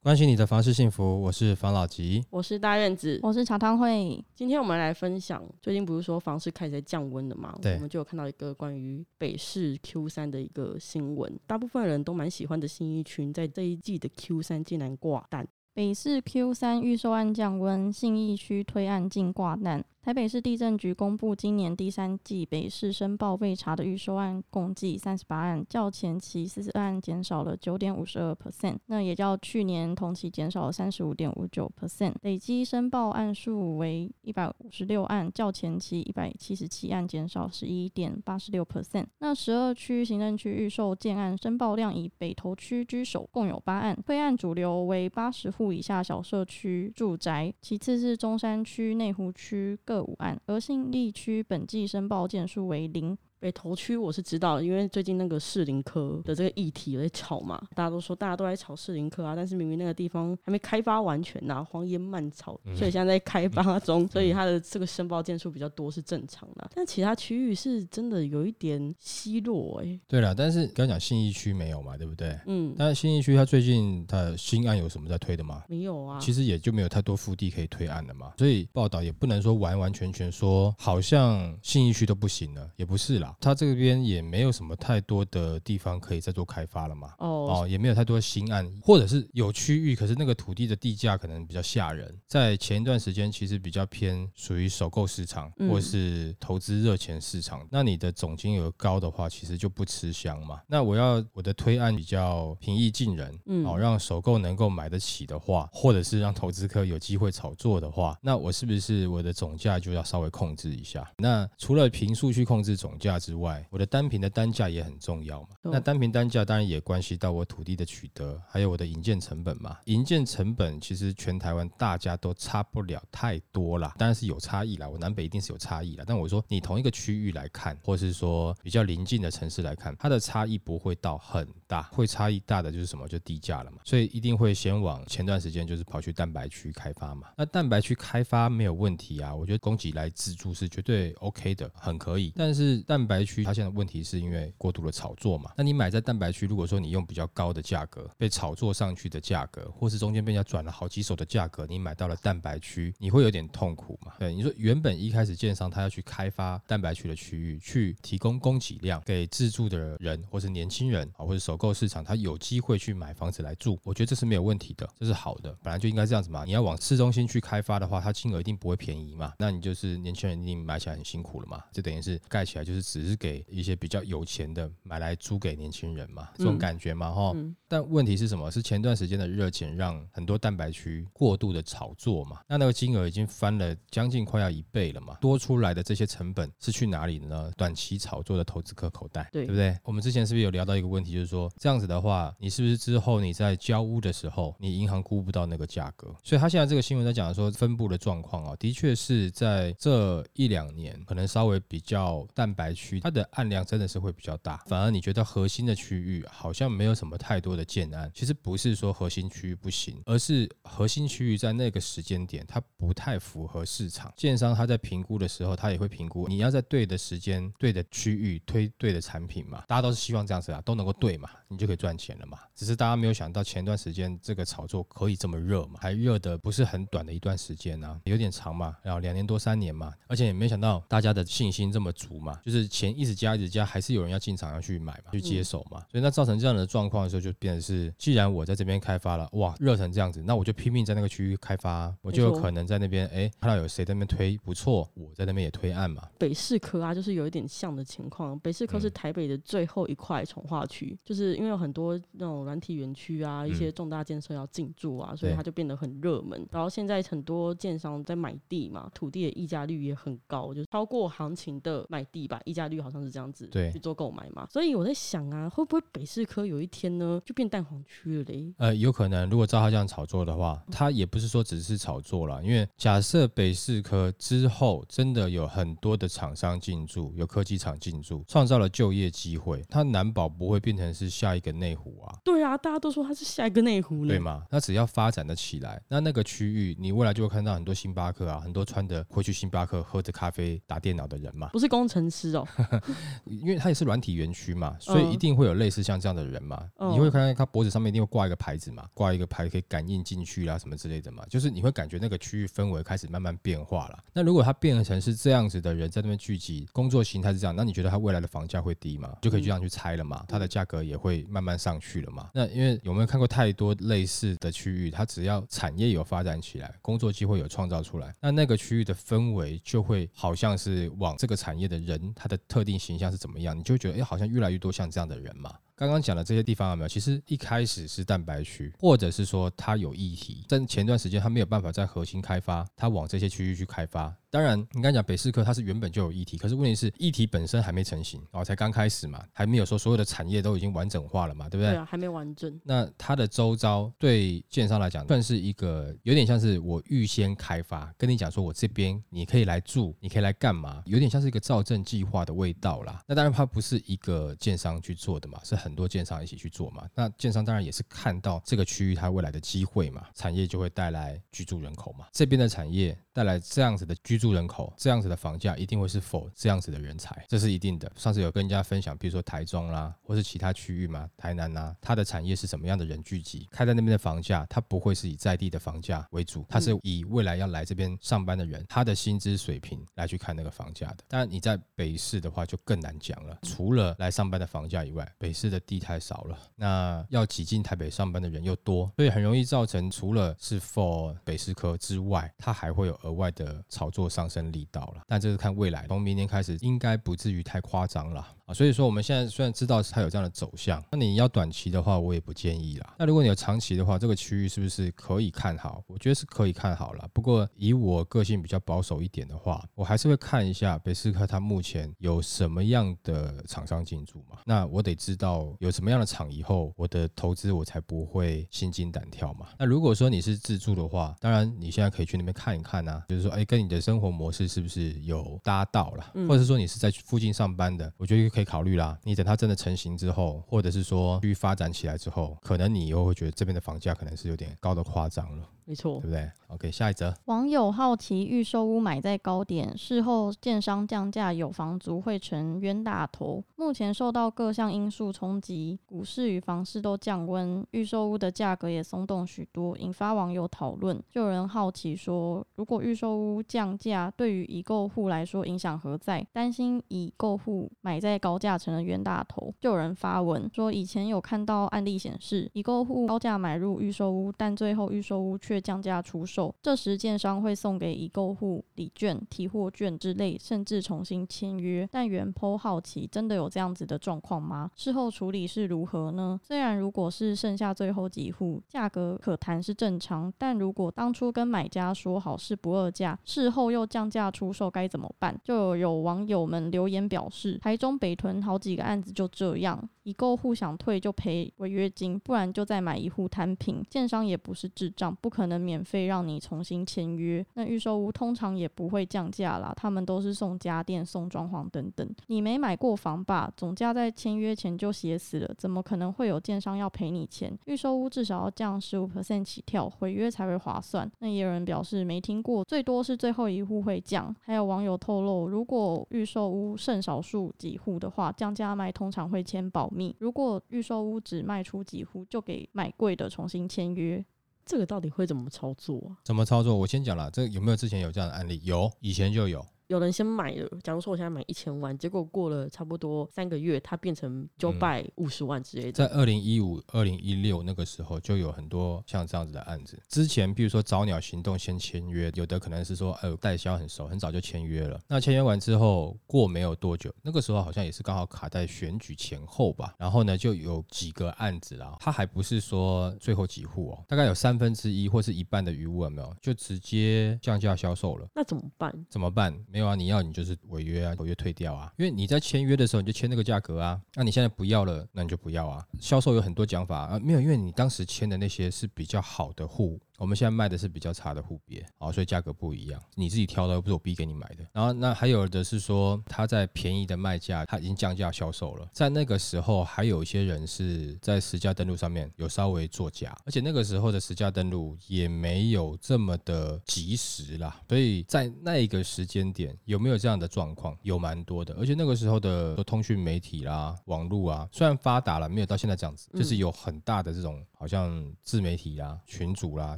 关心你的房事幸福，我是房老吉，我是大院子，我是茶汤会。今天我们来分享，最近不是说房市开始在降温了嘛？对，我们就有看到一个关于北市 Q 三的一个新闻，大部分人都蛮喜欢的信义区，在这一季的 Q 三竟然挂单。北市 Q 三预售案降温，信义区推案竟挂蛋。台北市地震局公布，今年第三季北市申报未查的预售案共计三十八案，较前期四十案减少了九点五十二 percent，那也较去年同期减少了三十五点五九 percent，累计申报案数为一百五十六案，较前期一百七十七案减少十一点八十六 percent。那十二区行政区预售建案申报量以北投区居首，共有八案，推案主流为八十户以下小社区住宅，其次是中山区、内湖区各五案，而信义区本季申报件数为零。北投区我是知道，因为最近那个士林科的这个议题有在吵嘛，大家都说大家都在吵士林科啊，但是明明那个地方还没开发完全呐、啊，荒烟蔓草，所以现在在开发中，所以它的这个申报件数比较多是正常的。但其他区域是真的有一点稀落哎、欸。对了，但是刚讲信义区没有嘛，对不对？嗯。但是信义区它最近它的新案有什么在推的吗？没有啊。其实也就没有太多腹地可以推案了嘛，所以报道也不能说完完全全说好像信义区都不行了，也不是啦，它这边。也没有什么太多的地方可以再做开发了嘛。哦，哦也没有太多新案，或者是有区域，可是那个土地的地价可能比较吓人。在前一段时间，其实比较偏属于首购市场，或是投资热钱市场。那你的总金额高的话，其实就不吃香嘛。那我要我的推案比较平易近人，嗯，好让首购能够买得起的话，或者是让投资客有机会炒作的话，那我是不是我的总价就要稍微控制一下？那除了平数去控制总价之外，我的单品的单价也很重要嘛，那单品单价当然也关系到我土地的取得，还有我的营建成本嘛。营建成本其实全台湾大家都差不了太多啦，当然是有差异啦，我南北一定是有差异啦。但我说你同一个区域来看，或是说比较邻近的城市来看，它的差异不会到很大，会差异大的就是什么？就地价了嘛。所以一定会先往前段时间就是跑去蛋白区开发嘛。那蛋白区开发没有问题啊，我觉得供给来自住是绝对 OK 的，很可以。但是蛋白区它现在问题是。因为过度的炒作嘛，那你买在蛋白区，如果说你用比较高的价格被炒作上去的价格，或是中间被人家转了好几手的价格，你买到了蛋白区，你会有点痛苦嘛？对，你说原本一开始建商他要去开发蛋白区的区域，去提供供给量给自住的人，或是年轻人啊，或者首购市场，他有机会去买房子来住，我觉得这是没有问题的，这是好的，本来就应该这样子嘛。你要往市中心去开发的话，它金额一定不会便宜嘛，那你就是年轻人一定买起来很辛苦了嘛，就等于是盖起来就是是给一些比较有钱的买来租给年轻人嘛，这种感觉嘛，哈、嗯。但问题是什么？是前段时间的热钱让很多蛋白区过度的炒作嘛？那那个金额已经翻了将近快要一倍了嘛？多出来的这些成本是去哪里的呢？短期炒作的投资客口袋，对，对不对？我们之前是不是有聊到一个问题，就是说这样子的话，你是不是之后你在交屋的时候，你银行估不到那个价格？所以他现在这个新闻在讲说分布的状况啊，的确是在这一两年可能稍微比较蛋白区，它的按量真的是会比较大。反而你觉得核心的区域好像没有什么太多的建安，其实不是说核心区域不行，而是核心区域在那个时间点它不太符合市场。建商他在评估的时候，他也会评估你要在对的时间、对的区域推对的产品嘛。大家都是希望这样子啊，都能够对嘛，你就可以赚钱了嘛。只是大家没有想到前段时间这个炒作可以这么热嘛，还热的不是很短的一段时间啊，有点长嘛，然后两年多三年嘛，而且也没想到大家的信心这么足嘛，就是钱一直加一直加，还是有人要进场要。去买嘛，去接手嘛，所以那造成这样的状况的时候，就变成是，既然我在这边开发了，哇，热成这样子，那我就拼命在那个区域开发，我就有可能在那边，哎，看到有谁在那边推不错，我在那边也推案嘛。北市科啊，就是有一点像的情况。北市科是台北的最后一块从化区，嗯、就是因为有很多那种软体园区啊，一些重大建设要进驻啊，所以它就变得很热门。然后现在很多建商在买地嘛，土地的溢价率也很高，就超过行情的买地吧，溢价率好像是这样子，对，去做购买嘛。所以我在想啊，会不会北市科有一天呢就变蛋黄区了嘞？呃，有可能。如果照他这样炒作的话，他也不是说只是炒作了，因为假设北市科之后真的有很多的厂商进驻，有科技厂进驻，创造了就业机会，它难保不会变成是像下一个内湖啊。对啊，大家都说它是下一个内湖呢，对嘛？那只要发展的起来，那那个区域，你未来就会看到很多星巴克啊，很多穿着会去星巴克喝着咖啡打电脑的人嘛。不是工程师哦，因为它也是软体园区嘛，所以一定会有类似像这样的人嘛。嗯、你会看到他脖子上面一定会挂一个牌子嘛，挂一个牌可以感应进去啊什么之类的嘛，就是你会感觉那个区域氛围开始慢慢变化了。那如果它变成是这样子的人在那边聚集，工作形态是这样，那你觉得它未来的房价会低吗？就可以这样去猜了嘛，它的价格也会慢慢上去了嘛。那因为有没有看过太多类似的区域？它只要产业有发展起来，工作机会有创造出来，那那个区域的氛围就会好像是往这个产业的人，他的特定形象是怎么样，你就觉得哎，好像越来越多像这样的人嘛。刚刚讲的这些地方有没有？其实一开始是蛋白区，或者是说它有议题，但前段时间它没有办法在核心开发，它往这些区域去开发。当然，你刚讲北四科它是原本就有议题，可是问题是议题本身还没成型，哦，才刚开始嘛，还没有说所有的产业都已经完整化了嘛，对不对？对啊，还没完整。那它的周遭对建商来讲算是一个有点像是我预先开发，跟你讲说我这边你可以来住，你可以来干嘛，有点像是一个造镇计划的味道啦。那当然它不是一个建商去做的嘛，是很很多建商一起去做嘛。那建商当然也是看到这个区域它未来的机会嘛，产业就会带来居住人口嘛，这边的产业带来这样子的居住人口，这样子的房价一定会是否这样子的人才，这是一定的。上次有跟人家分享，比如说台中啦，或是其他区域嘛，台南呐，它的产业是什么样的人聚集，开在那边的房价，它不会是以在地的房价为主，它是以未来要来这边上班的人，他的薪资水平来去看那个房价的。当然你在北市的话就更难讲了，除了来上班的房价以外，北市的地太少了，那要挤进台北上班的人又多，所以很容易造成除了是 for 北师科之外，它还会有额外的炒作上升力道了，但这是看未来，从明年开始应该不至于太夸张了。啊，所以说我们现在虽然知道它有这样的走向，那你要短期的话，我也不建议啦。那如果你有长期的话，这个区域是不是可以看好？我觉得是可以看好了。不过以我个性比较保守一点的话，我还是会看一下北斯科它目前有什么样的厂商进驻嘛。那我得知道有什么样的厂以后，我的投资我才不会心惊胆跳嘛。那如果说你是自住的话，当然你现在可以去那边看一看呐，就是说，哎，跟你的生活模式是不是有搭到了，或者是说你是在附近上班的，我觉得。可以考虑啦，你等它真的成型之后，或者是说去发展起来之后，可能你又会觉得这边的房价可能是有点高的夸张了。没错，对不对？OK，下一则。网友好奇预售屋买在高点，事后建商降价，有房族会成冤大头。目前受到各项因素冲击，股市与房市都降温，预售屋的价格也松动许多，引发网友讨论。就有人好奇说，如果预售屋降价，对于已购户来说影响何在？担心已购户买在高高价成了冤大头。就有人发文说，以前有看到案例显示，已购户高价买入预售屋，但最后预售屋却降价出售，这时建商会送给已购户礼券、提货券之类，甚至重新签约。但原 PO 好奇，真的有这样子的状况吗？事后处理是如何呢？虽然如果是剩下最后几户，价格可谈是正常，但如果当初跟买家说好是不二价，事后又降价出售，该怎么办？就有网友们留言表示，台中北囤好几个案子就这样。已购户想退就赔违约金，不然就再买一户摊平。建商也不是智障，不可能免费让你重新签约。那预售屋通常也不会降价啦，他们都是送家电、送装潢等等。你没买过房吧？总价在签约前就写死了，怎么可能会有建商要赔你钱？预售屋至少要降十五 percent 起跳，毁约才会划算。那也有人表示没听过，最多是最后一户会降。还有网友透露，如果预售屋剩少数几户的话，降价卖通常会签保。如果预售屋只卖出几户，就给买贵的重新签约，这个到底会怎么操作啊？怎么操作？我先讲了，这有没有之前有这样的案例？有，以前就有。有人先买了，假如说我现在买一千万，结果过了差不多三个月，它变成九百五十万之类的。在二零一五、二零一六那个时候，就有很多像这样子的案子。之前，比如说早鸟行动先签约，有的可能是说，哎，代销很熟，很早就签约了。那签约完之后，过没有多久，那个时候好像也是刚好卡在选举前后吧。然后呢，就有几个案子啦，它还不是说最后几户哦，大概有三分之一或是一半的余物有没有，就直接降价销售了。那怎么办？怎么办？没没有啊，你要你就是违约啊，违约退掉啊，因为你在签约的时候你就签那个价格啊，那你现在不要了，那你就不要啊。销售有很多讲法啊，没有，因为你当时签的那些是比较好的户。我们现在卖的是比较差的户别，啊，所以价格不一样，你自己挑的，又不是我逼给你买的。然后那还有的是说，他在便宜的卖价，他已经降价销售了，在那个时候，还有一些人是在实价登录上面有稍微作假，而且那个时候的实价登录也没有这么的及时啦，所以在那一个时间点，有没有这样的状况？有蛮多的，而且那个时候的通讯媒体啦、网络啊，虽然发达了，没有到现在这样子，就是有很大的这种。好像自媒体啦、群主啦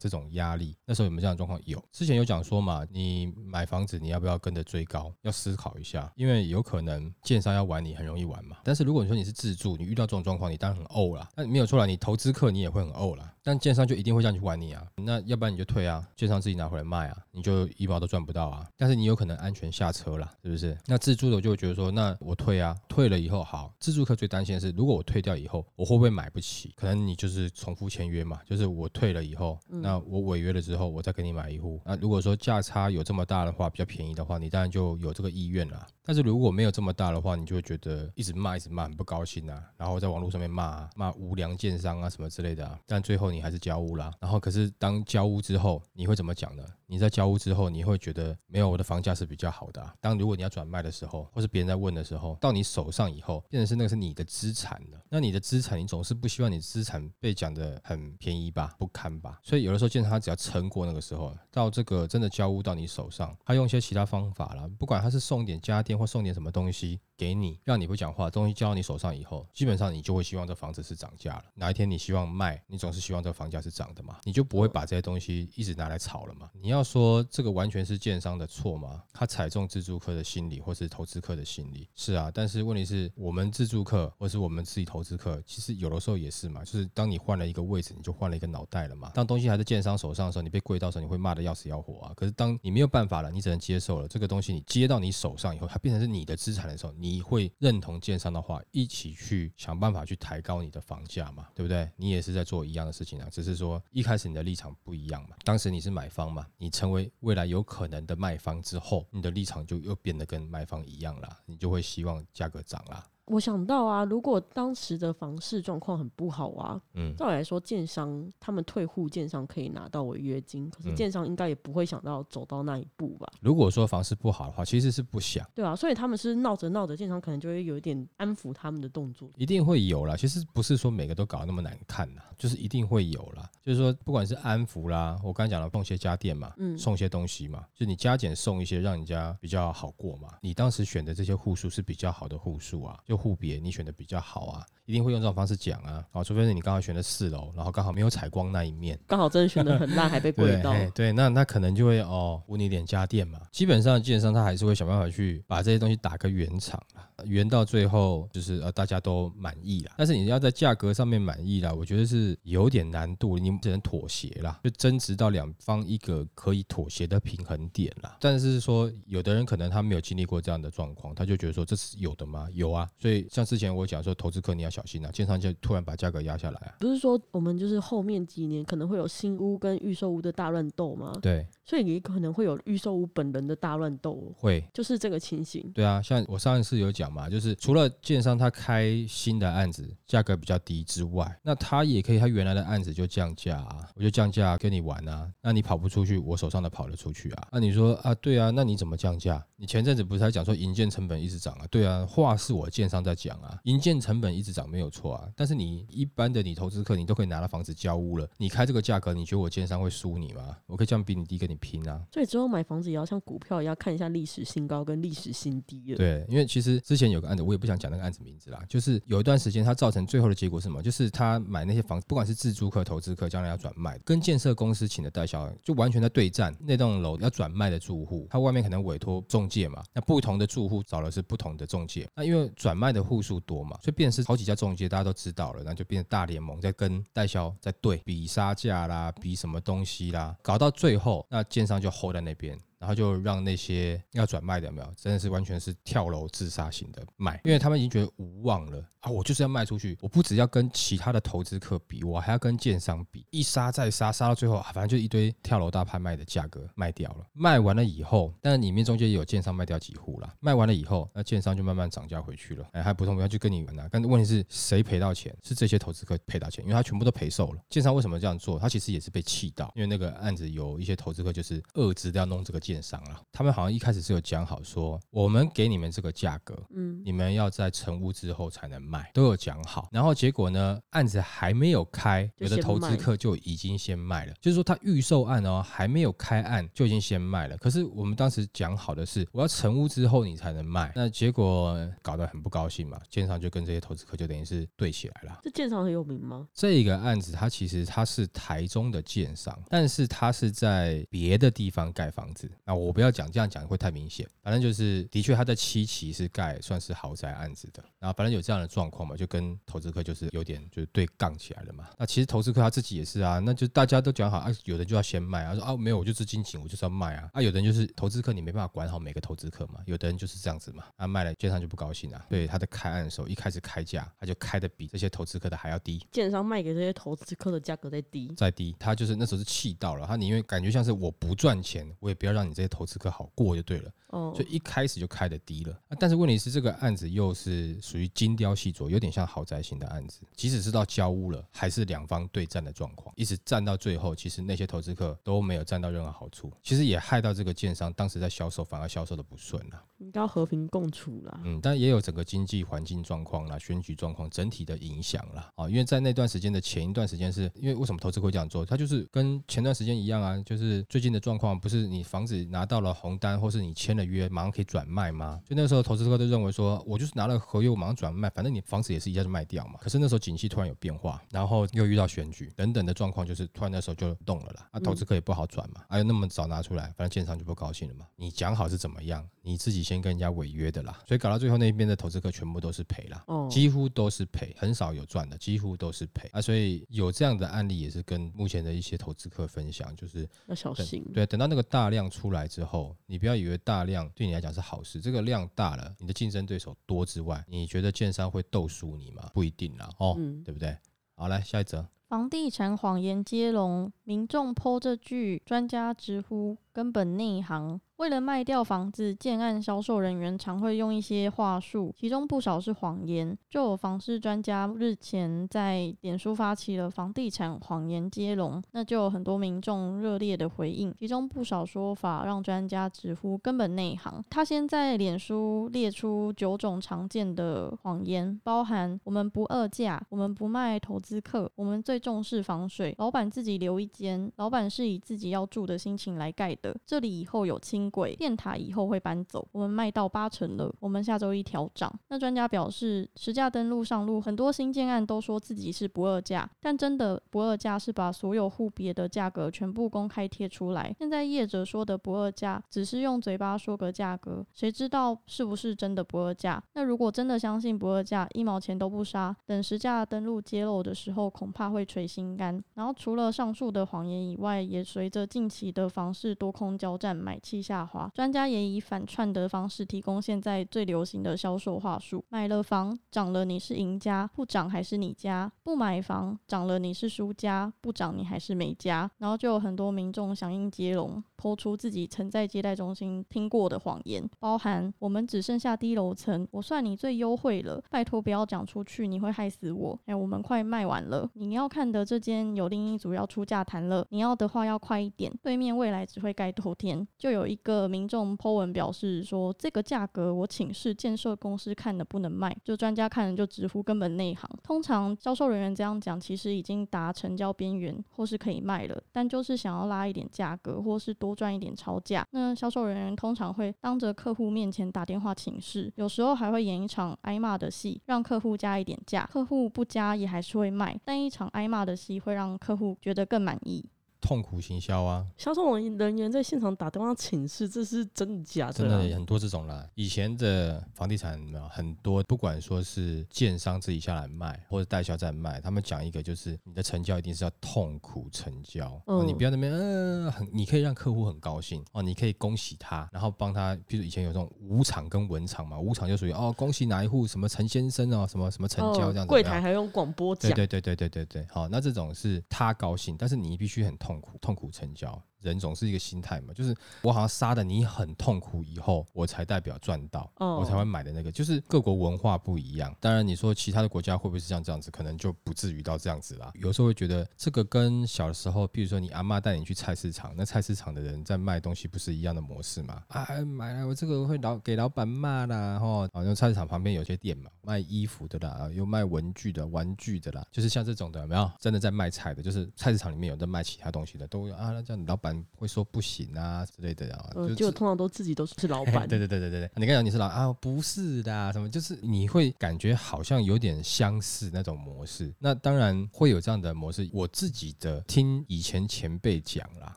这种压力，那时候有没有这样的状况？有，之前有讲说嘛，你买房子你要不要跟着追高？要思考一下，因为有可能建商要玩你很容易玩嘛。但是如果你说你是自住，你遇到这种状况，你当然很呕啦。那没有错啦，你投资客你也会很呕啦。但建商就一定会这样去玩你啊？那要不然你就退啊，建商自己拿回来卖啊，你就一毛都赚不到啊。但是你有可能安全下车啦，是不是？那自助的就会觉得说，那我退啊，退了以后好。自助客最担心的是，如果我退掉以后，我会不会买不起？可能你就是。重复签约嘛，就是我退了以后，那我违约了之后，我再给你买一户。那如果说价差有这么大的话，比较便宜的话，你当然就有这个意愿了。但是如果没有这么大的话，你就会觉得一直骂一直骂很不高兴啊，然后在网络上面骂骂无良建商啊什么之类的啊。但最后你还是交屋啦。然后可是当交屋之后，你会怎么讲呢？你在交屋之后，你会觉得没有我的房价是比较好的啊。当如果你要转卖的时候，或是别人在问的时候，到你手上以后，变成是那个是你的资产了。那你的资产，你总是不希望你资产被讲的很便宜吧，不堪吧？所以有的时候建商他只要撑过那个时候，到这个真的交屋到你手上，他用一些其他方法啦，不管他是送点家电或送点什么东西。给你，让你不讲话，东西交到你手上以后，基本上你就会希望这房子是涨价了。哪一天你希望卖，你总是希望这个房价是涨的嘛，你就不会把这些东西一直拿来炒了嘛。你要说这个完全是建商的错吗？他踩中自住客的心理，或是投资客的心理，是啊。但是问题是我们自住客，或是我们自己投资客，其实有的时候也是嘛。就是当你换了一个位置，你就换了一个脑袋了嘛。当东西还在建商手上的时候，你被贵到时候，你会骂得要死要活啊。可是当你没有办法了，你只能接受了这个东西，你接到你手上以后，它变成是你的资产的时候，你会认同。建商的话，一起去想办法去抬高你的房价嘛，对不对？你也是在做一样的事情啊，只是说一开始你的立场不一样嘛。当时你是买方嘛，你成为未来有可能的卖方之后，你的立场就又变得跟卖方一样了，你就会希望价格涨啦。我想到啊，如果当时的房市状况很不好啊，嗯，照理来说，建商他们退户，建商可以拿到违约金，可是建商应该也不会想到走到那一步吧？如果说房市不好的话，其实是不想，对啊，所以他们是闹着闹着，建商可能就会有一点安抚他们的动作，一定会有啦。其实不是说每个都搞得那么难看呐，就是一定会有啦。就是说，不管是安抚啦，我刚才讲了送些家电嘛，嗯，送些东西嘛，就你加减送一些，让人家比较好过嘛。你当时选的这些户数是比较好的户数啊，就互别你选的比较好啊，一定会用这种方式讲啊，啊，除非是你刚好选的四楼，然后刚好没有采光那一面，刚好真的选的很烂，还被贵到，对，对，那那可能就会哦，补你点家电嘛。基本上基本上他还是会想办法去把这些东西打个圆场啊。圆到最后就是呃大家都满意了，但是你要在价格上面满意啦，我觉得是有点难度，你只能妥协啦，就争执到两方一个可以妥协的平衡点啦。但是说有的人可能他没有经历过这样的状况，他就觉得说这是有的吗？有啊，所以像之前我讲说投资客你要小心啊，建商就突然把价格压下来啊。不是说我们就是后面几年可能会有新屋跟预售屋的大乱斗吗？对，所以你可能会有预售屋本人的大乱斗，会就是这个情形。对啊，像我上一次有讲。嘛，就是除了建商他开新的案子价格比较低之外，那他也可以他原来的案子就降价啊，我就降价跟你玩啊，那你跑不出去，我手上的跑得出去啊。那你说啊，对啊，那你怎么降价？你前阵子不是还讲说营建成本一直涨啊？对啊，话是我建商在讲啊，营建成本一直涨没有错啊，但是你一般的你投资客你都可以拿到房子交屋了，你开这个价格，你觉得我建商会输你吗？我可以这样比你低跟你拼啊。所以之后买房子也要像股票一样看一下历史新高跟历史新低了。对，因为其实之前有个案子，我也不想讲那个案子名字啦，就是有一段时间它造成最后的结果是什么？就是他买那些房子，不管是自住客、投资客，将来要转卖，跟建设公司请的代销就完全在对战。那栋楼要转卖的住户，他外面可能委托中介嘛，那不同的住户找的是不同的中介。那因为转卖的户数多嘛，所以变成是好几家中介，大家都知道了，那就变成大联盟在跟代销在对比杀价啦，比什么东西啦，搞到最后，那建商就 hold 在那边。然后就让那些要转卖的有没有，真的是完全是跳楼自杀型的卖，因为他们已经觉得无望了啊！我就是要卖出去，我不只要跟其他的投资客比，我还要跟建商比，一杀再杀，杀到最后，啊，反正就一堆跳楼大拍卖的价格卖掉了。卖完了以后，但是里面中间也有建商卖掉几户了。卖完了以后，那建商就慢慢涨价回去了。哎，还不痛不要，就跟你玩啊。但问题是谁赔到钱？是这些投资客赔到钱，因为他全部都赔售了。建商为什么这样做？他其实也是被气到，因为那个案子有一些投资客就是遏制要弄这个建商了。他们好像一开始是有讲好说，我们给你们这个价格，嗯，你们要在成屋之后才能卖，都有讲好。然后结果呢，案子还没有开，有的投资客就已经先卖了，就是说他预售案哦，还没有开案就已经先卖了。可是我们当时讲好的是，我要成屋之后你才能卖，那结果搞得很不高兴嘛，建商就跟这些投资客就等于是对起来了。这建商很有名吗？这个案子它其实它是台中的建商，但是它是在别的地方盖房子。那我不要讲这样讲会太明显，反正就是的确他在七期是盖算是豪宅案子的。然后反正有这样的状况嘛，就跟投资客就是有点就是对杠起来了嘛。那其实投资客他自己也是啊，那就大家都讲好啊，有的就要先卖啊，说啊没有我就资金紧，我就是要卖啊。啊有的人就是投资客你没办法管好每个投资客嘛，有的人就是这样子嘛，啊卖了建商就不高兴啊。对他在开案的时候一开始开价他就开的比这些投资客的还要低，建商卖给这些投资客的价格再低再低，他就是那时候是气到了，他宁愿感觉像是我不赚钱，我也不要让你这些投资客好过就对了。哦，所以一开始就开的低了。啊，但是问题是这个案子又是属于精雕细琢，有点像豪宅型的案子。即使是到交屋了，还是两方对战的状况，一直战到最后，其实那些投资客都没有占到任何好处，其实也害到这个建商当时在销售反而销售的不顺了。应该要和平共处了。嗯，但也有整个经济环境状况啦、选举状况整体的影响啦。啊，因为在那段时间的前一段时间，是因为为什么投资会这样做？它就是跟前段时间一样啊，就是最近的状况不是你房子拿到了红单，或是你签了约，马上可以转卖吗？就那时候，投资客都认为说，我就是拿了合约，我马上转卖，反正你房子也是一下就卖掉嘛。可是那时候景气突然有变化，然后又遇到选举等等的状况，就是突然那时候就动了啦。啊，投资客也不好转嘛，哎、啊，那么早拿出来，反正建商就不高兴了嘛。你讲好是怎么样，你自己先跟人家违约的啦，所以搞到最后那边的投资客全部都是赔啦，几乎都是赔，很少有赚的，几乎都是赔啊。所以有这样的案例也是跟目前的一些投资客分享，就是要小心。对，等到那个大量出来之后，你不要以为大量对你来讲是好事，这个量大了，你的竞争对手多之外，你觉得建商会斗输你吗？不一定啦，哦，嗯、对不对？好，来下一则，房地产谎言接龙，民众 po 这句，专家直呼根本内行。为了卖掉房子，建案销售人员常会用一些话术，其中不少是谎言。就有房市专家日前在脸书发起了房地产谎言接龙，那就有很多民众热烈的回应，其中不少说法让专家直呼根本内行。他先在脸书列出九种常见的谎言，包含我们不二价，我们不卖投资客，我们最重视防水，老板自己留一间，老板是以自己要住的心情来盖的，这里以后有轻轨电塔以后会搬走，我们卖到八成了，我们下周一调涨。那专家表示，实价登录上路，很多新建案都说自己是不二价，但真的不二价是把所有户别的价格全部公开贴出来。现在业者说的不二价，只是用嘴巴说个价格，谁知道是不是真的不二价？那如果真的相信不二价，一毛钱都不杀，等实价登录揭露的时候，恐怕会捶心肝。然后除了上述的谎言以外，也随着近期的房市多空交战，买气下滑。专家也以反串的方式提供现在最流行的销售话术：买了房涨了你是赢家，不涨还是你家；不买房涨了你是输家，不涨你还是没家。然后就有很多民众响应接龙。抛出自己曾在接待中心听过的谎言，包含我们只剩下低楼层，我算你最优惠了，拜托不要讲出去，你会害死我。哎，我们快卖完了，你要看的这间有另一组要出价谈了，你要的话要快一点，对面未来只会盖透天。就有一个民众 po 文表示说，这个价格我请示建设公司看了不能卖，就专家看了就直呼根本内行。通常销售人员这样讲，其实已经达成交边缘或是可以卖了，但就是想要拉一点价格或是。多赚一点超价，那销售人员通常会当着客户面前打电话请示，有时候还会演一场挨骂的戏，让客户加一点价，客户不加也还是会卖，但一场挨骂的戏会让客户觉得更满意。痛苦行销啊。销售人员在现场打电话请示，这是真的假的？真的很多这种啦。以前的房地产很多，不管说是建商自己下来卖，或者代销在卖，他们讲一个就是你的成交一定是要痛苦成交，嗯、哦，你不要那边呃很，你可以让客户很高兴哦，你可以恭喜他，然后帮他，比如以前有这种无偿跟文场嘛，无偿就属于哦恭喜哪一户什么陈先生哦什么什么成交这样子，柜台还用广播讲，对对对对对对对，好，那这种是他高兴，但是你必须很痛痛苦，痛苦成交。人总是一个心态嘛，就是我好像杀的你很痛苦以后，我才代表赚到，我才会买的那个。就是各国文化不一样，当然你说其他的国家会不会是像这样子，可能就不至于到这样子啦。有时候会觉得这个跟小时候，比如说你阿妈带你去菜市场，那菜市场的人在卖东西不是一样的模式吗？啊，买了我这个会老给老板骂啦，吼，好像菜市场旁边有些店嘛，卖衣服的啦，又卖文具的、玩具的啦，就是像这种的，有没有？真的在卖菜的，就是菜市场里面有在卖其他东西的，都有啊。那这样你老板会说不行啊之类的啊，就，就通常都自己都是老板。对对对对对对，你刚讲你是老啊，不是的，什么就是你会感觉好像有点相似那种模式。那当然会有这样的模式，我自己的听以前前辈讲啦，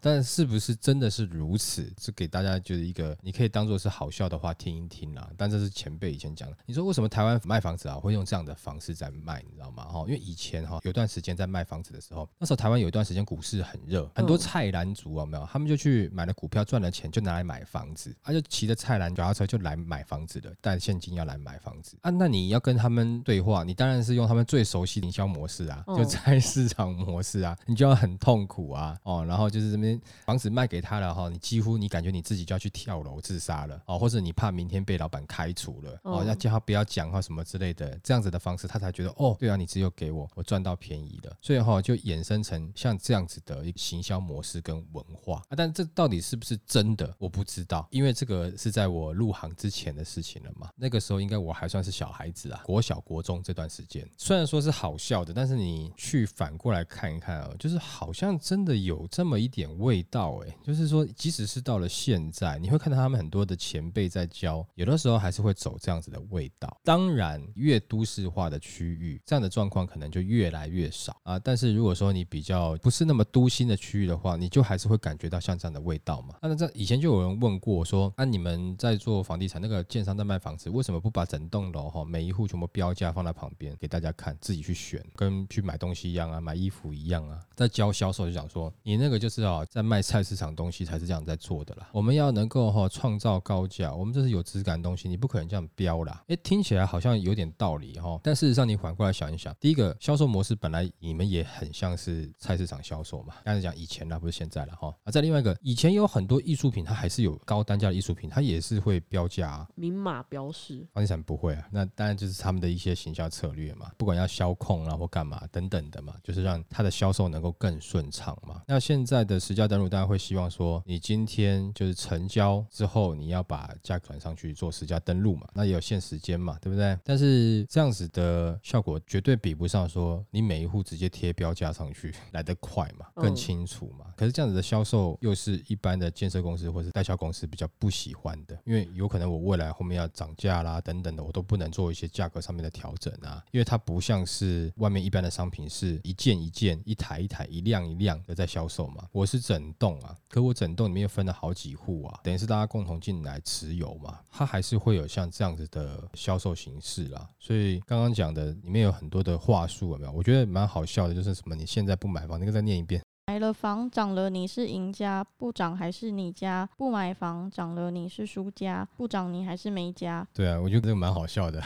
但是不是真的是如此？是给大家就是一个你可以当做是好笑的话听一听啦。但这是前辈以前讲的。你说为什么台湾卖房子啊会用这样的方式在卖？你知道吗？哈，因为以前哈有段时间在卖房子的时候，那时候台湾有一段时间股市很热，很多菜篮族啊，没有？他们就去买了股票，赚了钱就拿来买房子，他、啊、就骑着菜篮脚踏车就来买房子了，带现金要来买房子。啊。那你要跟他们对话，你当然是用他们最熟悉的营销模式啊，就菜市场模式啊，你就要很痛苦啊哦，然后就是这边房子卖给他了哈，你几乎你感觉你自己就要去跳楼自杀了哦，或者你怕明天被老板开除了哦，要叫他不要讲话什么之类的，这样子的方式他才觉得哦，对啊，你只有给我，我赚到便宜了，所以哈就衍生成像这样子的一个行销模式跟文化啊，但这到底是不是真的？我不知道，因为这个是在我入行之前的事情了嘛。那个时候应该我还算是小孩子啊，国小、国中这段时间，虽然说是好笑的，但是你去反过来看一看啊，就是好像真的有这么一点味道哎。就是说，即使是到了现在，你会看到他们很多的前辈在教，有的时候还是会走这样子的味道。当然，越都市化的区域，这样的状况可能就越来越少啊。但是如果说你比较不是那么都心的区域的话，你就还是会感觉到像这样的味道嘛。那这以前就有人问过说，那、啊、你们在做房地产，那个建商在卖房子，为什么不把整栋楼哈每一户全部标价放在旁边给大家看，自己去选，跟去买东西一样啊，买衣服一样啊？在教销售就讲说，你那个就是啊，在卖菜市场东西才是这样在做的啦。我们要能够哈创造高价，我们这是有质感的东西，你不可能这样标啦。诶，听起来好像有点道理哈，但事实上你反过来想一想，第一个销售模式本来你们也很像是菜市场销售嘛，刚才讲以前啦，不是现在了哈。啊，再另外一个，以前有很多艺术品，它还是有高单价的艺术品，它也是会标价啊，明码标示。房地产不会啊，那当然就是他们的一些行销策略嘛，不管要销控啊或干嘛等等的嘛，就是让它的销售能够更顺畅嘛。那现在的实价登录，大家会希望说，你今天就是成交之后，你要把价格转上去做实价登录嘛，那也有限时间嘛，对不对？但是这样子的效果绝对比不上说你每一户直接贴标价上去 来得快嘛，更清楚嘛。可是这样子的销售又是一般的建设公司或者代销公司比较不喜欢的，因为有可能我未来后面要涨价啦等等的，我都不能做一些价格上面的调整啊，因为它不像是外面一般的商品是一件一件、一台一台、一辆一辆的在销售嘛，我是整栋啊，可我整栋里面又分了好几户啊，等于是大家共同进来持有嘛，它还是会有像这样子的销售形式啦。所以刚刚讲的里面有很多的话术有没有？我觉得蛮好笑的，就是什么你现在不买房，那个再念一遍。买了房涨了，你是赢家；不涨还是你家。不买房涨了，你是输家；不涨你还是没家。对啊，我觉得这个蛮好笑的。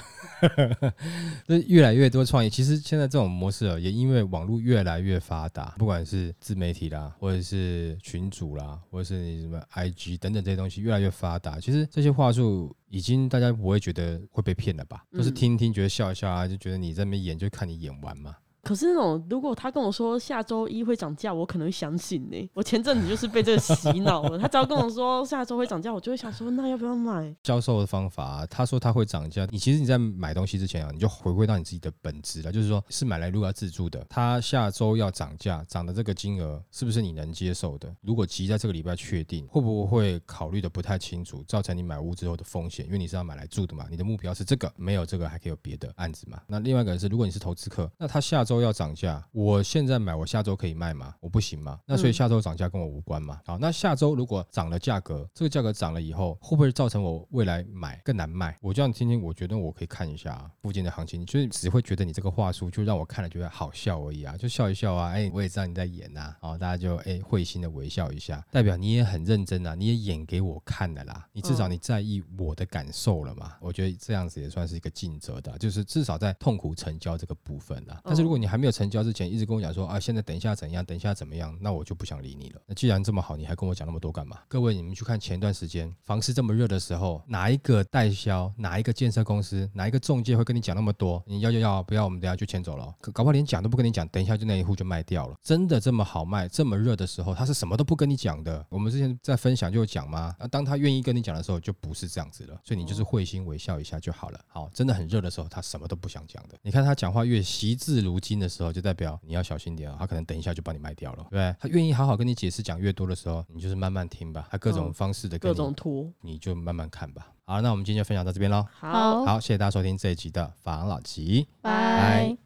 这越来越多创业，其实现在这种模式啊，也因为网络越来越发达，不管是自媒体啦，或者是群主啦，或者是你什么 IG 等等这些东西越来越发达，其实这些话术已经大家不会觉得会被骗了吧？都是听听觉得笑一笑啊，就觉得你在那边演，就看你演完嘛。可是那种，如果他跟我说下周一会涨价，我可能会相信呢、我前阵子就是被这个洗脑了。他只要跟我说下周会涨价，我就会想说，那要不要买？销售的方法，他说他会涨价，你其实你在买东西之前啊，你就回归到你自己的本质了，就是说是买来如果要自住的，他下周要涨价，涨的这个金额是不是你能接受的？如果急在这个礼拜确定，会不会考虑的不太清楚，造成你买屋之后的风险？因为你是要买来住的嘛，你的目标是这个，没有这个还可以有别的案子嘛。那另外一个是，如果你是投资客，那他下周。要涨价，我现在买，我下周可以卖吗？我不行吗？那所以下周涨价跟我无关嘛。好，那下周如果涨了价格，这个价格涨了以后，会不会造成我未来买更难卖？我这样听听，我觉得我可以看一下附近的行情，就是只会觉得你这个话术就让我看了觉得好笑而已啊，就笑一笑啊。哎，我也知道你在演呐，好，大家就哎会心的微笑一下，代表你也很认真啊，你也演给我看的啦。你至少你在意我的感受了嘛？我觉得这样子也算是一个尽责的，就是至少在痛苦成交这个部分啊。但是如果你还没有成交之前，一直跟我讲说啊，现在等一下怎样，等一下怎么样，那我就不想理你了。那既然这么好，你还跟我讲那么多干嘛？各位，你们去看前段时间房市这么热的时候，哪一个代销，哪一个建设公司，哪一个中介会跟你讲那么多？你要就要，不要我们等下就签走了。搞不好连讲都不跟你讲，等一下就那一户就卖掉了。真的这么好卖，这么热的时候，他是什么都不跟你讲的。我们之前在分享就有讲吗？那当他愿意跟你讲的时候，就不是这样子了。所以你就是会心微笑一下就好了。好，真的很热的时候，他什么都不想讲的。你看他讲话越惜字如的时候，就代表你要小心点啊。他可能等一下就把你卖掉了，对？他愿意好好跟你解释讲越多的时候，你就是慢慢听吧。他各种方式的跟你、各种图，你就慢慢看吧。好，那我们今天就分享到这边喽。好，好，谢谢大家收听这一集的法郎老吉，拜。